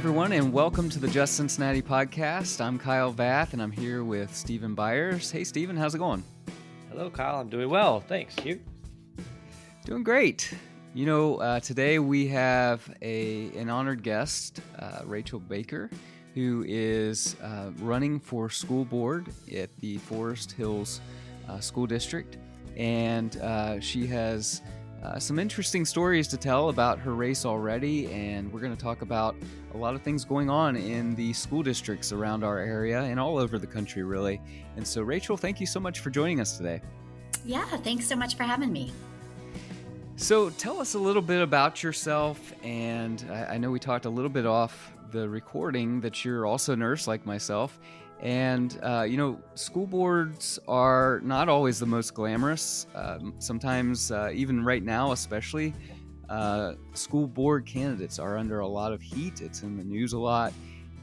everyone, and welcome to the Just Cincinnati podcast. I'm Kyle Vath, and I'm here with Stephen Byers. Hey, Stephen, how's it going? Hello, Kyle. I'm doing well. Thanks. You? Doing great. You know, uh, today we have a an honored guest, uh, Rachel Baker, who is uh, running for school board at the Forest Hills uh, School District, and uh, she has uh, some interesting stories to tell about her race already, and we're going to talk about a lot of things going on in the school districts around our area and all over the country, really. And so, Rachel, thank you so much for joining us today. Yeah, thanks so much for having me. So, tell us a little bit about yourself. And I, I know we talked a little bit off the recording that you're also a nurse like myself. And, uh, you know, school boards are not always the most glamorous. Uh, sometimes, uh, even right now, especially, uh, school board candidates are under a lot of heat. It's in the news a lot.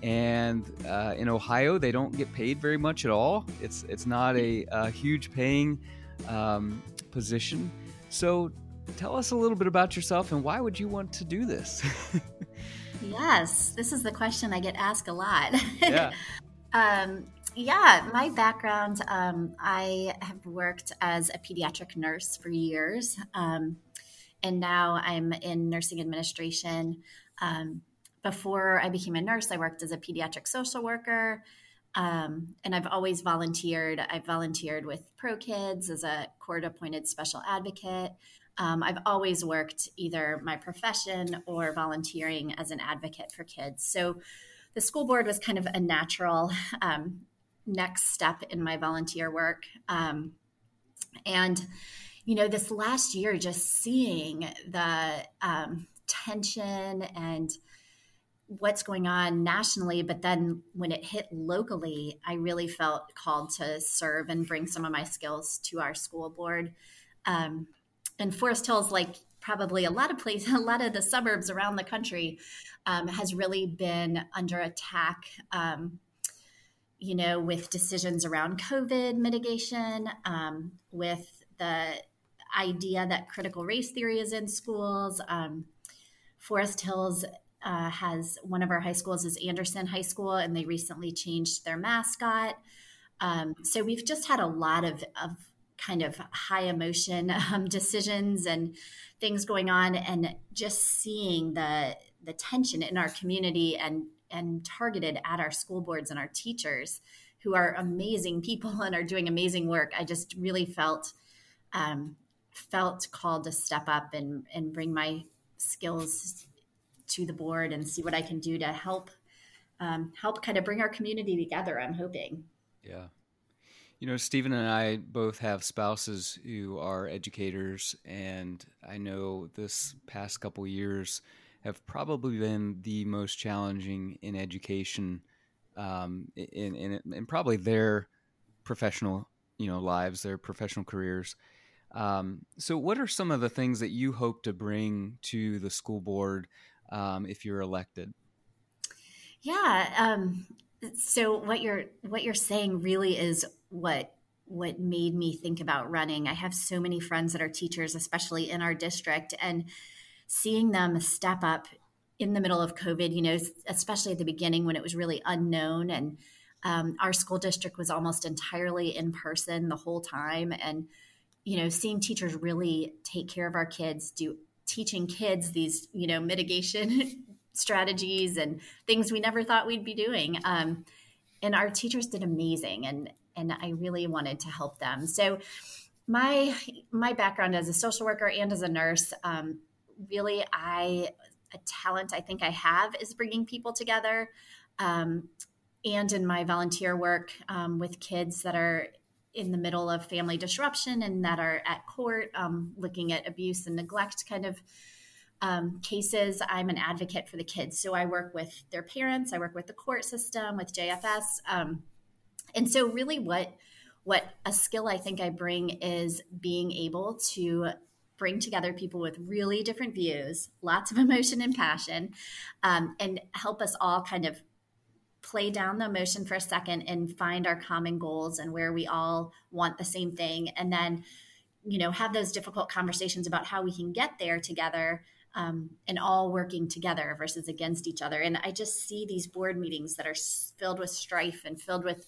And uh, in Ohio, they don't get paid very much at all. It's, it's not a, a huge paying um, position. So, tell us a little bit about yourself and why would you want to do this? yes, this is the question I get asked a lot. Yeah. Um, yeah, my background, um, I have worked as a pediatric nurse for years. Um, and now I'm in nursing administration. Um, before I became a nurse, I worked as a pediatric social worker. Um, and I've always volunteered. I've volunteered with Pro Kids as a court appointed special advocate. Um, I've always worked either my profession or volunteering as an advocate for kids. So the school board was kind of a natural um, next step in my volunteer work. Um, and, you know, this last year, just seeing the um, tension and what's going on nationally, but then when it hit locally, I really felt called to serve and bring some of my skills to our school board. Um, and Forest Hills, like probably a lot of places, a lot of the suburbs around the country, um, has really been under attack. Um, you know, with decisions around COVID mitigation, um, with the idea that critical race theory is in schools. Um, Forest Hills uh, has one of our high schools is Anderson High School, and they recently changed their mascot. Um, so we've just had a lot of, of kind of high emotion um, decisions and things going on and just seeing the the tension in our community and and targeted at our school boards and our teachers who are amazing people and are doing amazing work. I just really felt um, felt called to step up and and bring my skills to the board and see what i can do to help um, help kind of bring our community together i'm hoping. Yeah you know, Stephen and I both have spouses who are educators, and I know this past couple years have probably been the most challenging in education, um, in, in in probably their professional you know lives, their professional careers. Um, so, what are some of the things that you hope to bring to the school board um, if you're elected? Yeah. Um, so what you're what you're saying really is what what made me think about running. I have so many friends that are teachers, especially in our district, and seeing them step up in the middle of COVID, you know, especially at the beginning when it was really unknown and um, our school district was almost entirely in person the whole time. And, you know, seeing teachers really take care of our kids, do teaching kids these, you know, mitigation strategies and things we never thought we'd be doing. Um, and our teachers did amazing. And and I really wanted to help them. So my my background as a social worker and as a nurse, um, really, I a talent I think I have is bringing people together. Um, and in my volunteer work um, with kids that are in the middle of family disruption and that are at court um, looking at abuse and neglect kind of um, cases, I'm an advocate for the kids. So I work with their parents, I work with the court system, with JFS. Um, and so really what what a skill I think I bring is being able to bring together people with really different views, lots of emotion and passion, um, and help us all kind of play down the emotion for a second and find our common goals and where we all want the same thing. And then, you know, have those difficult conversations about how we can get there together um, and all working together versus against each other. And I just see these board meetings that are filled with strife and filled with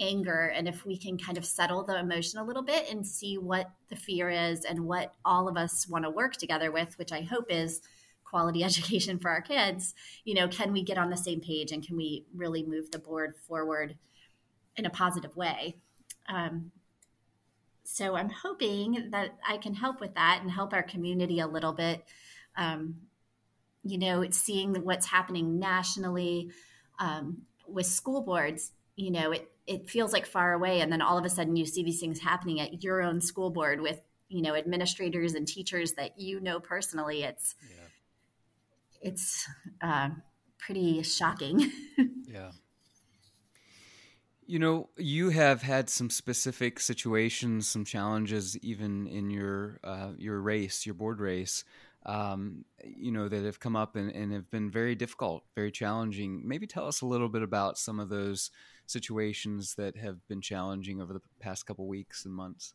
anger. And if we can kind of settle the emotion a little bit and see what the fear is and what all of us want to work together with, which I hope is quality education for our kids, you know, can we get on the same page and can we really move the board forward in a positive way? Um, so I'm hoping that I can help with that and help our community a little bit. Um, you know, seeing what's happening nationally um, with school boards, you know, it, it feels like far away. And then all of a sudden you see these things happening at your own school board with, you know, administrators and teachers that you know personally. It's, yeah. it's uh, pretty shocking. yeah. You know, you have had some specific situations, some challenges, even in your uh, your race, your board race. Um, you know that have come up and, and have been very difficult, very challenging. Maybe tell us a little bit about some of those situations that have been challenging over the past couple weeks and months.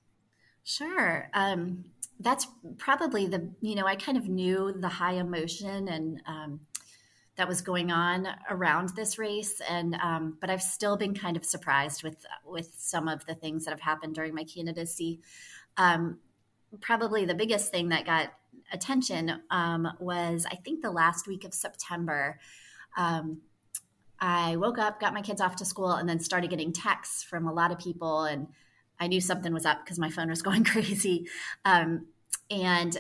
Sure. Um, that's probably the you know I kind of knew the high emotion and um, that was going on around this race and um, but i've still been kind of surprised with with some of the things that have happened during my candidacy um, probably the biggest thing that got attention um, was i think the last week of september um, i woke up got my kids off to school and then started getting texts from a lot of people and i knew something was up because my phone was going crazy um, and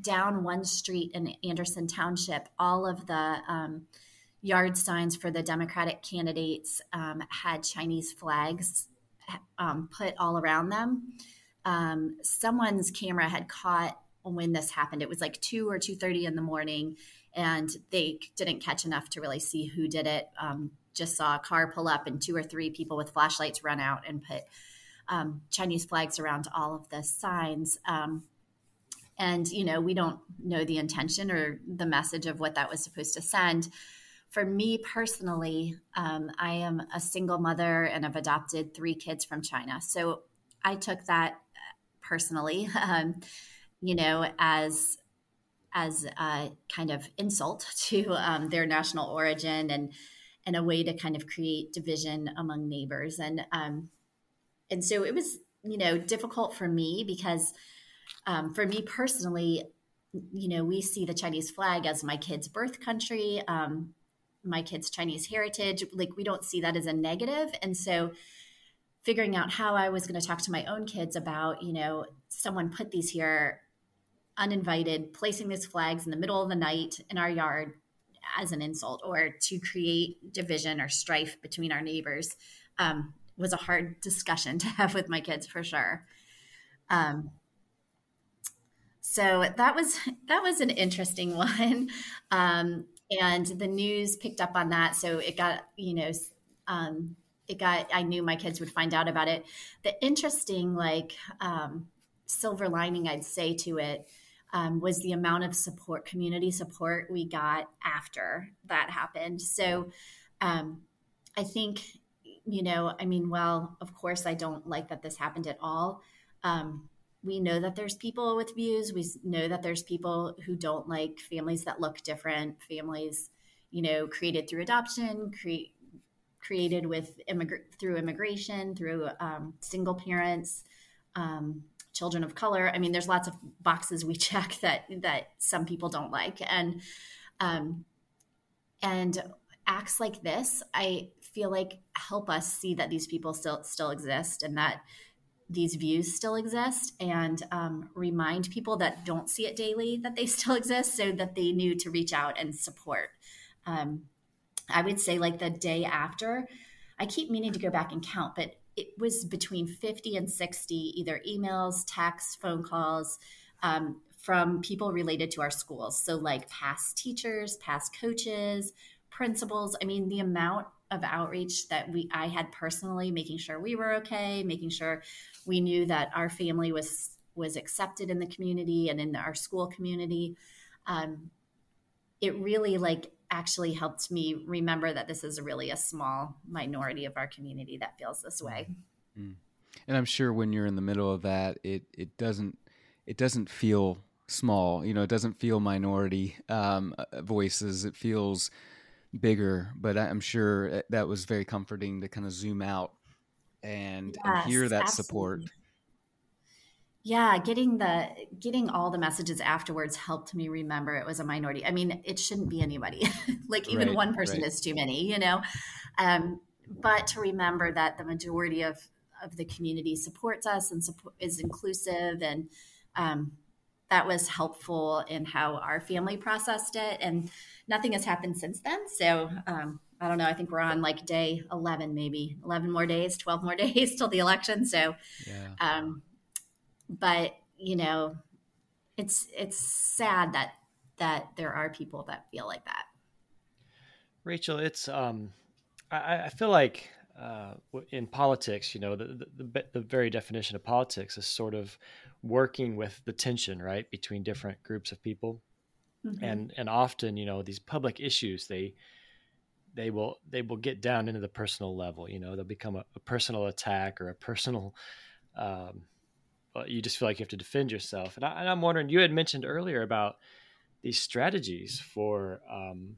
down one street in Anderson Township, all of the um, yard signs for the Democratic candidates um, had Chinese flags um, put all around them. Um, someone's camera had caught when this happened. It was like two or two thirty in the morning, and they didn't catch enough to really see who did it. Um, just saw a car pull up and two or three people with flashlights run out and put um, Chinese flags around all of the signs. Um, and you know we don't know the intention or the message of what that was supposed to send for me personally um, i am a single mother and i've adopted three kids from china so i took that personally um, you know as as a kind of insult to um, their national origin and and a way to kind of create division among neighbors and um, and so it was you know difficult for me because um, for me personally, you know, we see the Chinese flag as my kid's birth country, um, my kid's Chinese heritage. Like, we don't see that as a. And so, figuring out how I was going to talk to my own kids about, you know, someone put these here uninvited, placing these flags in the middle of the night in our yard as an insult or to create division or strife between our neighbors um, was a hard discussion to have with my kids for sure. Um, so that was that was an interesting one. Um, and the news picked up on that. So it got you know um, it got i knew my kids would find out about it. The interesting like um, silver lining i'd say to it um, was the amount of support community support we got after that happened so um, i think you know i mean well of course i don't like that this happened at all um, we know that there's people with views. We know that there's people who don't like families that look different, families, you know, created through adoption, create created with immigr- through immigration, through um, single parents, um, children of color. I mean, there's lots of boxes we check that that some people don't like, and um, and acts like this, I feel like help us see that these people still still exist and that these views still exist and um, remind people that don't see it daily that they still exist so that they knew to reach out and support. Um, I would say, like the day after, I keep meaning to go back and count, but it was between 50 and 60 either emails, texts, phone calls um, from people related to our schools. So, like past teachers, past coaches, principals. I mean, the amount of outreach that we I had personally, making sure we were okay, making sure we knew that our family was was accepted in the community and in our school community. Um, it really like actually helped me remember that this is really a small minority of our community that feels this way. Mm-hmm. And I'm sure when you're in the middle of that, it it doesn't it doesn't feel small. You know, it doesn't feel minority um, uh, voices. It feels bigger. But I'm sure that was very comforting to kind of zoom out and, yes, and hear that absolutely. support. Yeah, getting the getting all the messages afterwards helped me remember it was a minority. I mean, it shouldn't be anybody. like even right, one person right. is too many, you know. Um, but to remember that the majority of of the community supports us and support, is inclusive and um, that was helpful in how our family processed it and nothing has happened since then so um, i don't know i think we're on like day 11 maybe 11 more days 12 more days till the election so yeah. um, but you know it's it's sad that that there are people that feel like that rachel it's um i, I feel like uh, in politics, you know, the, the, the very definition of politics is sort of working with the tension, right, between different groups of people, mm-hmm. and and often, you know, these public issues they they will they will get down into the personal level. You know, they'll become a, a personal attack or a personal. Um, you just feel like you have to defend yourself, and, I, am wondering. You had mentioned earlier about these strategies for um,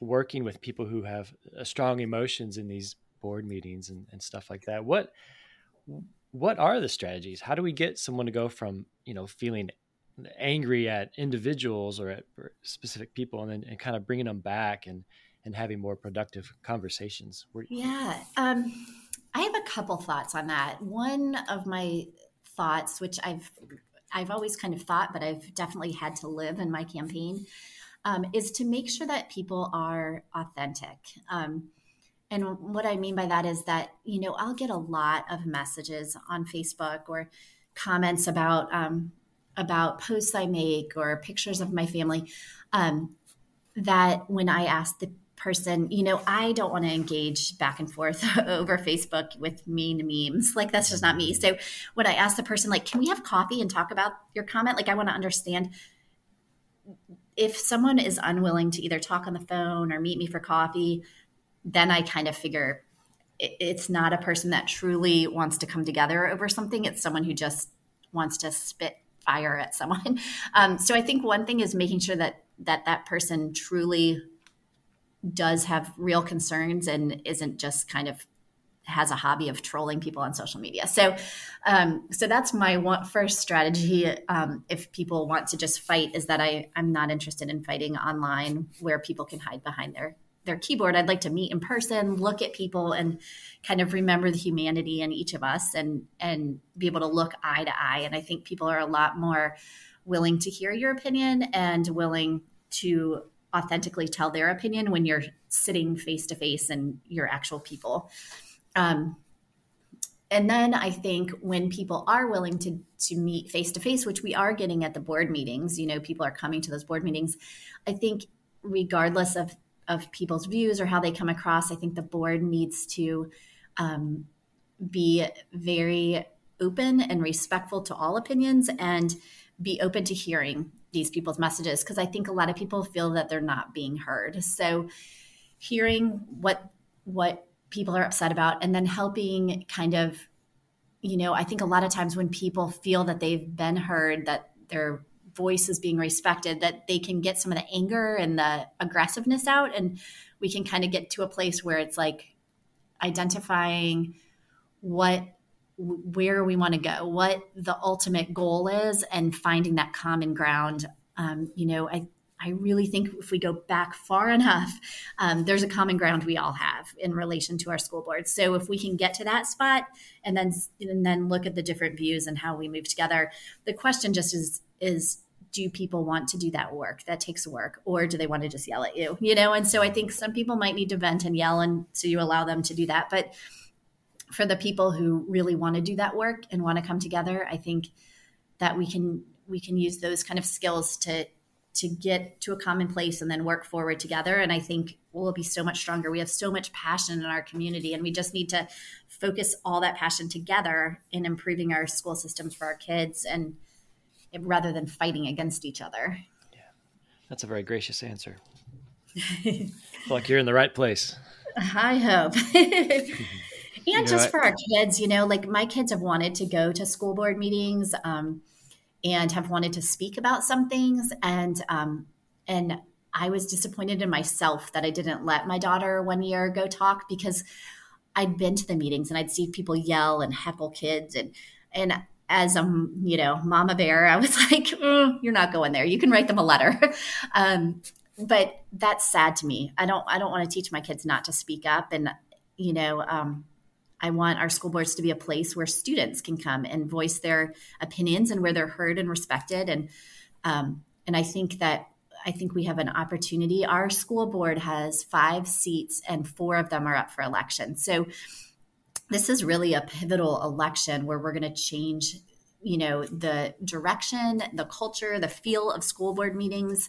working with people who have uh, strong emotions in these board meetings and, and stuff like that. What what are the strategies? How do we get someone to go from you know feeling angry at individuals or at specific people, and then and kind of bringing them back and and having more productive conversations? Yeah, um, I have a couple thoughts on that. One of my thoughts, which I've I've always kind of thought, but I've definitely had to live in my campaign, um, is to make sure that people are authentic. Um, and what I mean by that is that, you know, I'll get a lot of messages on Facebook or comments about um, about posts I make or pictures of my family um, that when I ask the person, you know, I don't want to engage back and forth over Facebook with mean memes. Like that's just not me. So when I ask the person, like, can we have coffee and talk about your comment? Like I want to understand if someone is unwilling to either talk on the phone or meet me for coffee then I kind of figure it's not a person that truly wants to come together over something. It's someone who just wants to spit fire at someone. Um, so I think one thing is making sure that that that person truly does have real concerns and isn't just kind of has a hobby of trolling people on social media. So, um, so that's my one, first strategy. Um, if people want to just fight, is that I I'm not interested in fighting online where people can hide behind their their keyboard i'd like to meet in person look at people and kind of remember the humanity in each of us and and be able to look eye to eye and i think people are a lot more willing to hear your opinion and willing to authentically tell their opinion when you're sitting face to face and you're actual people um, and then i think when people are willing to to meet face to face which we are getting at the board meetings you know people are coming to those board meetings i think regardless of of people's views or how they come across. I think the board needs to um, be very open and respectful to all opinions and be open to hearing these people's messages because I think a lot of people feel that they're not being heard. So hearing what what people are upset about and then helping kind of you know, I think a lot of times when people feel that they've been heard that they're voice is being respected, that they can get some of the anger and the aggressiveness out. And we can kind of get to a place where it's like identifying what where we want to go, what the ultimate goal is, and finding that common ground. Um, you know, I I really think if we go back far enough, um, there's a common ground we all have in relation to our school board. So if we can get to that spot and then and then look at the different views and how we move together, the question just is is do people want to do that work that takes work or do they want to just yell at you you know and so i think some people might need to vent and yell and so you allow them to do that but for the people who really want to do that work and want to come together i think that we can we can use those kind of skills to to get to a common place and then work forward together and i think we'll be so much stronger we have so much passion in our community and we just need to focus all that passion together in improving our school systems for our kids and rather than fighting against each other. Yeah, that's a very gracious answer. like you're in the right place. I hope. and you know, just for our kids, you know, like my kids have wanted to go to school board meetings. Um, and have wanted to speak about some things. And, um, and I was disappointed in myself that I didn't let my daughter one year go talk because I'd been to the meetings and I'd see people yell and heckle kids and and as a you know mama bear, I was like, mm, "You're not going there. You can write them a letter." um, but that's sad to me. I don't I don't want to teach my kids not to speak up, and you know, um, I want our school boards to be a place where students can come and voice their opinions and where they're heard and respected. And um, and I think that I think we have an opportunity. Our school board has five seats, and four of them are up for election. So this is really a pivotal election where we're going to change you know the direction the culture the feel of school board meetings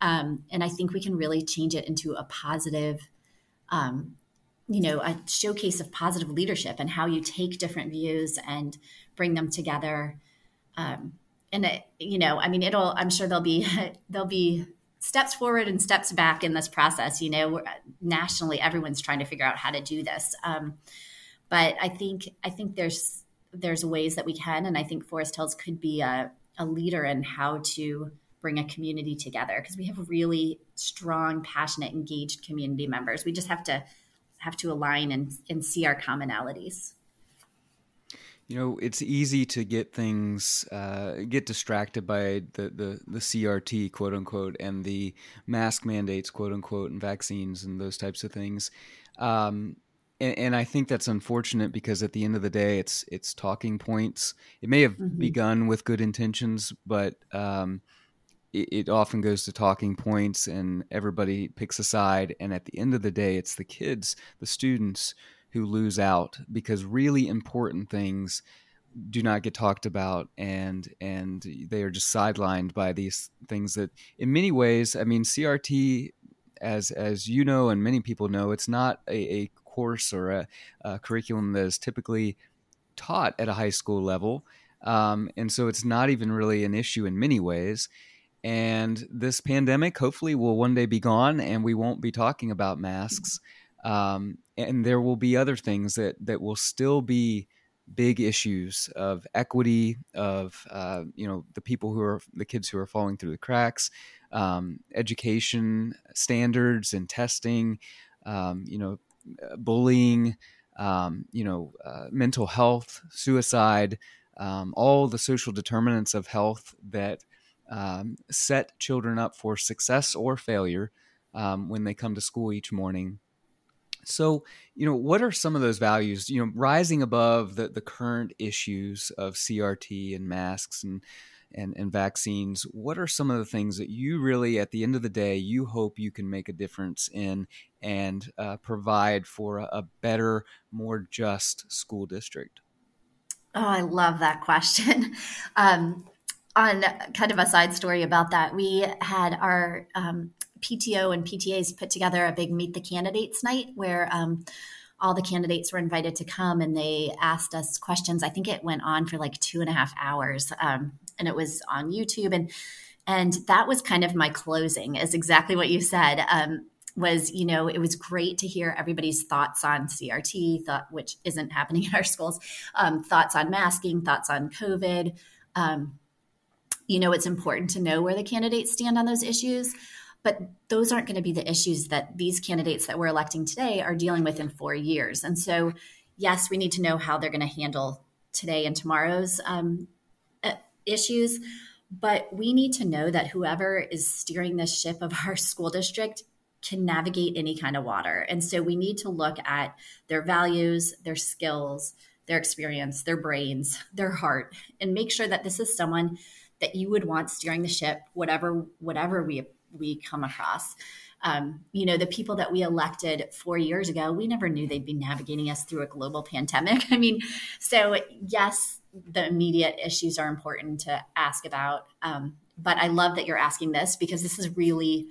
um, and i think we can really change it into a positive um, you know a showcase of positive leadership and how you take different views and bring them together. Um, and it, you know i mean it'll i'm sure there'll be there'll be steps forward and steps back in this process. You know nationally everyone's trying to figure out how to do this. Um, but i think i think there's there's ways that we can and i think forest hills could be a, a leader in how to bring a community together because we have really strong passionate engaged community members. We just have to have to align and, and see our commonalities you know, it's easy to get things uh, get distracted by the, the the CRT quote unquote and the mask mandates quote unquote and vaccines and those types of things. Um, and, and, I think that's unfortunate because at the end of the day, it's it's talking points. It may have mm-hmm. begun with good intentions, but um, it, it, often goes to talking points, and everybody picks a side. And at the end of the day, it's the kids, the students who lose out because really important things do not get talked about. And and they are just sidelined by these things that in many ways i mean crt as as you know and many people know it's not a, a course or a, a, curriculum that is typically taught at a high school level. Um, and so it's not even really an issue in many ways and this pandemic hopefully will one day be gone and we won't be talking about masks. Um, and there will be other things that that will still be big issues of equity of uh, you know the people who are the kids who are falling through the cracks um, education standards and testing um, you know bullying um, you know uh, mental health suicide um, all the social determinants of health that um, set children up for success or failure um, when they come to school each morning so, you know, what are some of those values, you know, rising above the, the current issues of CRT and masks and, and, and vaccines? What are some of the things that you really, at the end of the day, you hope you can make a difference in and uh, provide for a, a better, more just school district? Oh, I love that question. Um, on kind of a side story about that, we had our um, PTO and PTAs put together a big Meet the Candidates night where um, all the candidates were invited to come and they asked us questions. I think it went on for like two and a half hours, um, and it was on YouTube. and And that was kind of my closing, is exactly what you said. Um, was you know it was great to hear everybody's thoughts on CRT, thought which isn't happening in our schools, um, thoughts on masking, thoughts on COVID. Um, you know, it's important to know where the candidates stand on those issues. But those aren't going to be the issues that these candidates that we're electing today are dealing with in four years. And so, yes, we need to know how they're going to handle today and tomorrow's um, uh, issues. But we need to know that whoever is steering the ship of our school district can navigate any kind of water. And so we need to look at their values, their skills, their experience, their brains, their heart, and make sure that this is someone that you would want steering the ship, whatever whatever we we come across. Um, you know, the people that we elected four years ago, we never knew they'd be navigating us through a global pandemic. I mean, so yes, the immediate issues are important to ask about. Um, but I love that you're asking this because this is really,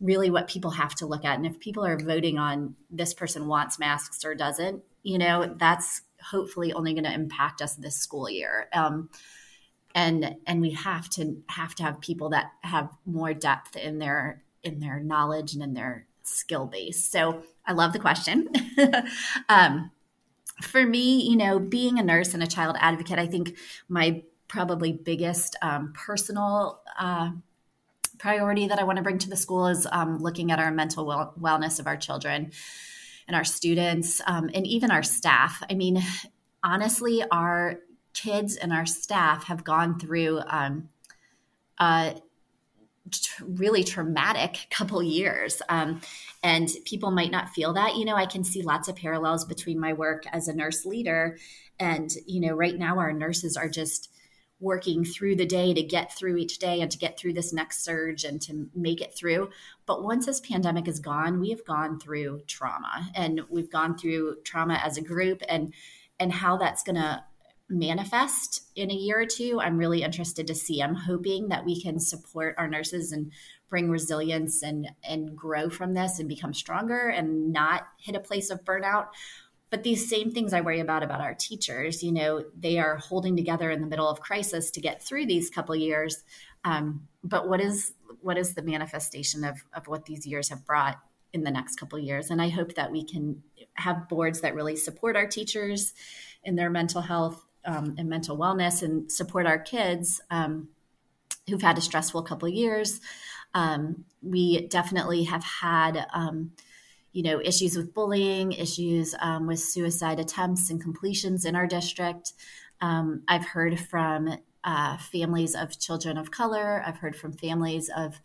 really what people have to look at. And if people are voting on this person wants masks or doesn't, you know, that's hopefully only going to impact us this school year. Um, and and we have to have to have people that have more depth in their in their knowledge and in their skill base so i love the question um, for me you know being a nurse and a child advocate i think my probably biggest um, personal uh, priority that I want to bring to the school is um, looking at our mental well- wellness of our children and our students um, and even our staff. I mean, honestly, our kids and our staff have gone through um, a really traumatic couple years. Um, and people might not feel that. You know, I can see lots of parallels between my work as a nurse leader and, you know, right now our nurses are just working through the day to get through each day and to get through this next surge and to make it through. But once this pandemic is gone, we have gone through trauma and we've gone through trauma as a group and and how that's going to manifest in a year or two. I'm really interested to see. I'm hoping that we can support our nurses and bring resilience and and grow from this and become stronger and not hit a place of burnout but these same things i worry about about our teachers you know they are holding together in the middle of crisis to get through these couple years um, but what is what is the manifestation of of what these years have brought in the next couple years and i hope that we can have boards that really support our teachers in their mental health um, and mental wellness and support our kids um, who've had a stressful couple years um, we definitely have had um, you know, issues with bullying, issues um, with suicide attempts and completions in our district. Um, I've heard from uh, families of children of color. I've heard from families of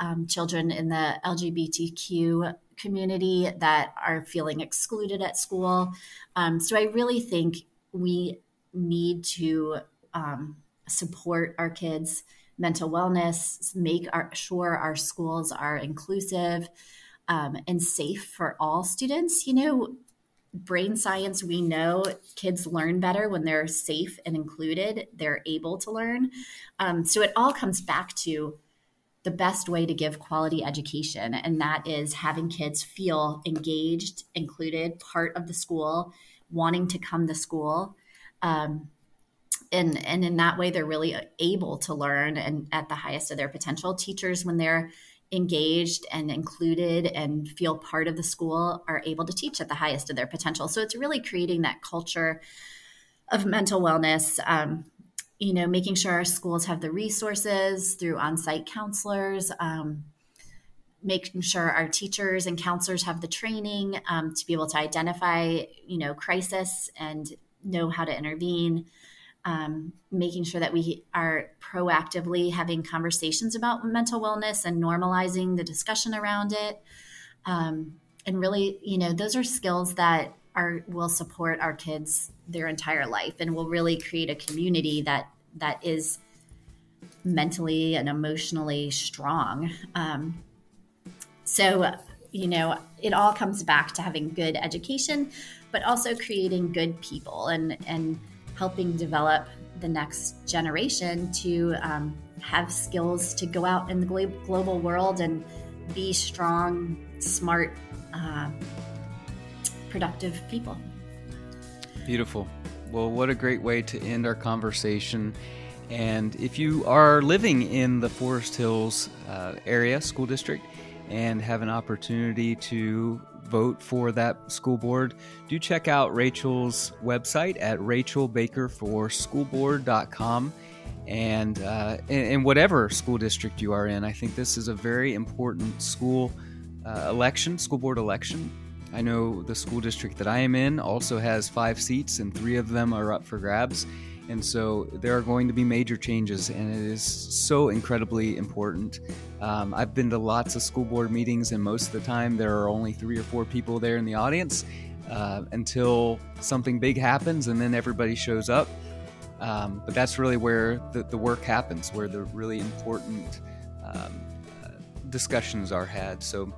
um, children in the LGBTQ community that are feeling excluded at school. Um, so I really think we need to um, support our kids' mental wellness, make our, sure our schools are inclusive um, and safe for all students. You know, brain science, we know kids learn better when they're safe and included, they're able to learn. Um, so it all comes back to the best way to give quality education, and that is having kids feel engaged, included, part of the school, wanting to come to school. Um, and, and in that way, they're really able to learn and at the highest of their potential. Teachers, when they're engaged and included and feel part of the school are able to teach at the highest of their potential. So it's really creating that culture of mental wellness. Um, you know, making sure our schools have the resources through on-site counselors. Um, making sure our teachers and counselors have the training um, to be able to identify, you know, crisis and know how to intervene um, making sure that we are proactively having conversations about mental wellness and normalizing the discussion around it. Um, and really, you know, those are skills that are will support our kids their entire life and will really create a community that that is mentally and emotionally strong. Um, so, you know, it all comes back to having good education, but also creating good people and and helping develop the next generation to um, have skills to go out in the global world and be strong, smart, uh, productive people. Beautiful. Well, what a great way to end our conversation. And if you are living in the Forest Hills uh, area school district and have an opportunity to vote for that school board, do check out Rachel's website at rachelbakerforschoolboard.com. And uh, in, in, whatever school district you are in, I think this is a very important school uh, election, school board election. I know the school district that I am in also has five seats, and three of them are up for grabs. And so there are going to be major changes, and it is so incredibly important. Um, I've been to lots of school board meetings, and most of the time there are only three or four people there in the audience uh, until something big happens, and then everybody shows up. Um, but that's really where the, the, work happens, where the really important um, uh, discussions are had. So,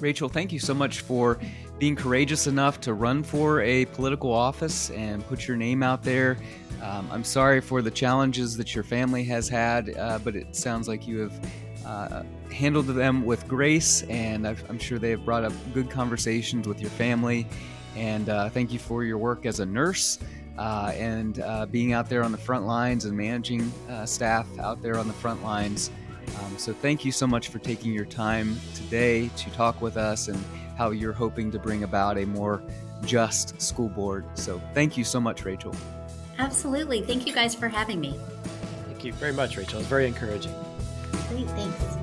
Rachel, thank you so much for being courageous enough to run for a political office and put your name out there. Um, I'm sorry for the challenges that your family has had, uh, but it sounds like you have uh, handled them with grace, and i am sure they have brought up good conversations with your family. And uh, thank you for your work as a nurse uh, and uh, being out there on the front lines and managing uh, staff out there on the front lines. Um, so, thank you so much for taking your time today to talk with us and how you're hoping to bring about a more just school board. So, thank you so much, Rachel. Absolutely. Thank you guys for having me. Thank you very much, Rachel. It's very encouraging. Great. Thanks.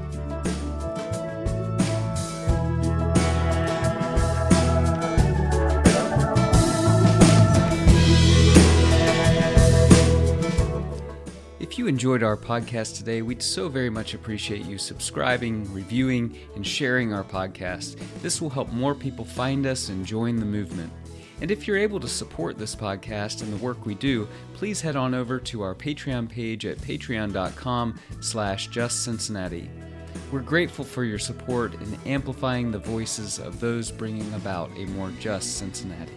If you enjoyed our podcast today, we'd so very much appreciate you subscribing, reviewing, and sharing our podcast. This will help more people find us and join the movement. And if you're able to support this podcast and the work we do, please head on over to our Patreon page at patreon.com slash justcincinnati. We're grateful for your support in amplifying the voices of those bringing about a more just Cincinnati.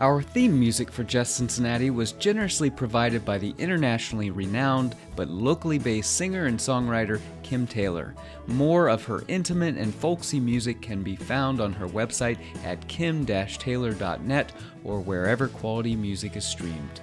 Our theme music for Just Cincinnati was generously provided by the internationally renowned but locally based singer and songwriter Kim Taylor. More of her intimate and folksy music can be found on her website at kim-taylor.net or wherever quality music is streamed.